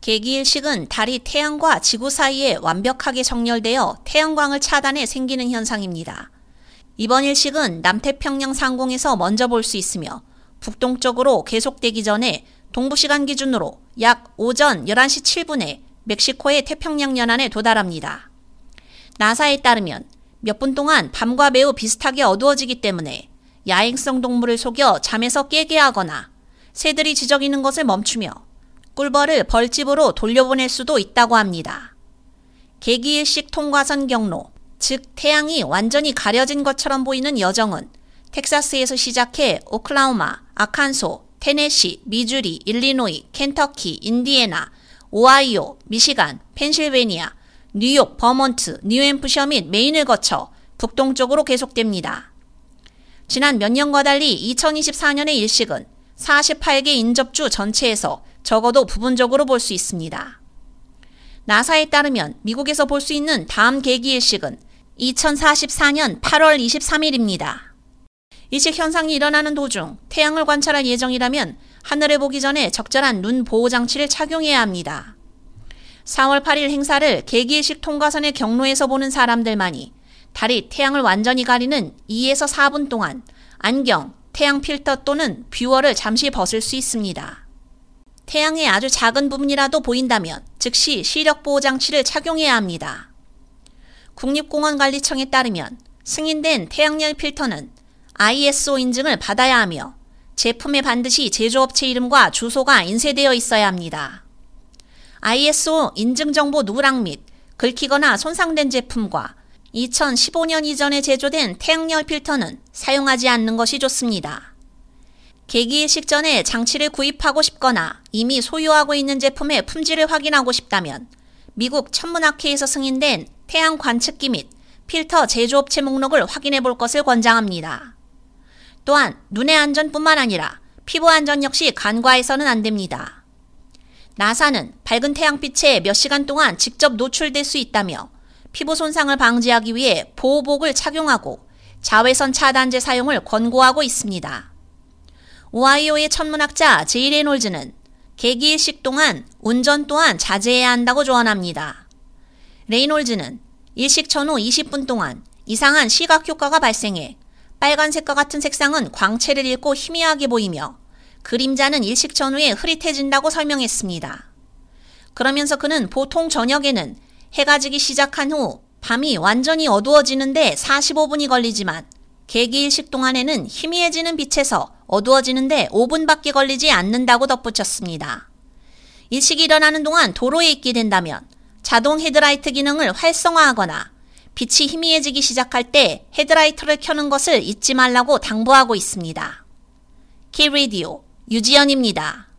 개기일식은 달이 태양과 지구 사이에 완벽하게 정렬되어 태양광을 차단해 생기는 현상입니다. 이번 일식은 남태평양 상공에서 먼저 볼 수 있으며 북동쪽으로 계속되기 전에 동부시간 기준으로 약 오전 11시 7분에 멕시코의 태평양 연안에 도달합니다. 나사에 따르면 몇 분 동안 밤과 매우 비슷하게 어두워지기 때문에 야행성 동물을 속여 잠에서 깨게 하거나 새들이 지저귀는 것을 멈추며 꿀벌을 벌집으로 돌려보낼 수도 있다고 합니다. 개기일식 통과선 경로, 즉 태양이 완전히 가려진 것처럼 보이는 여정은 텍사스에서 시작해 오클라호마, 아칸소, 테네시, 미주리, 일리노이, 켄터키, 인디애나, 오하이오, 미시간, 펜실베니아, 뉴욕, 버먼트, 뉴햄프셔 및 메인을 거쳐 북동쪽으로 계속됩니다. 지난 몇 년과 달리 2024년의 일식은 48개 인접주 전체에서 적어도 부분적으로 볼 수 있습니다. 나사에 따르면 미국에서 볼 수 있는 다음 계기일식은 2044년 8월 23일입니다. 일식 현상이 일어나는 도중 태양을 관찰할 예정이라면 하늘을 보기 전에 적절한 눈 보호 장치를 착용해야 합니다. 4월 8일 행사를 계기일식 통과선의 경로에서 보는 사람들만이 달이 태양을 완전히 가리는 2에서 4분 동안 안경, 태양 필터 또는 뷰어를 잠시 벗을 수 있습니다. 태양의 아주 작은 부분이라도 보인다면 즉시 시력 보호 장치를 착용해야 합니다. 국립공원관리청에 따르면 승인된 태양열 필터는 ISO 인증을 받아야 하며 제품에 반드시 제조업체 이름과 주소가 인쇄되어 있어야 합니다. ISO 인증 정보 누락 및 긁히거나 손상된 제품과 2015년 이전에 제조된 태양열 필터는 사용하지 않는 것이 좋습니다. 계기일식 전에 장치를 구입하고 싶거나 이미 소유하고 있는 제품의 품질을 확인하고 싶다면 미국 천문학회에서 승인된 태양 관측기 및 필터 제조업체 목록을 확인해 볼 것을 권장합니다. 또한 눈의 안전뿐만 아니라 피부 안전 역시 간과해서는 안 됩니다. 나사는 밝은 태양빛에 몇 시간 동안 직접 노출될 수 있다며 피부 손상을 방지하기 위해 보호복을 착용하고 자외선 차단제 사용을 권고하고 있습니다. 오하이오의 천문학자 제이 레놀즈는 개기일식 동안 운전 또한 자제해야 한다고 조언합니다. 레이놀즈는 일식 전후 20분 동안 이상한 시각 효과가 발생해 빨간색과 같은 색상은 광채를 잃고 희미하게 보이며 그림자는 일식 전후에 흐릿해진다고 설명했습니다. 그러면서 그는 보통 저녁에는 해가 지기 시작한 후 밤이 완전히 어두워지는데 45분이 걸리지만 개기일식 동안에는 희미해지는 빛에서 어두워지는데 5분밖에 걸리지 않는다고 덧붙였습니다. 일식이 일어나는 동안 도로에 있게 된다면 자동 헤드라이트 기능을 활성화하거나 빛이 희미해지기 시작할 때 헤드라이트를 켜는 것을 잊지 말라고 당부하고 있습니다. 키리디오 유지연입니다.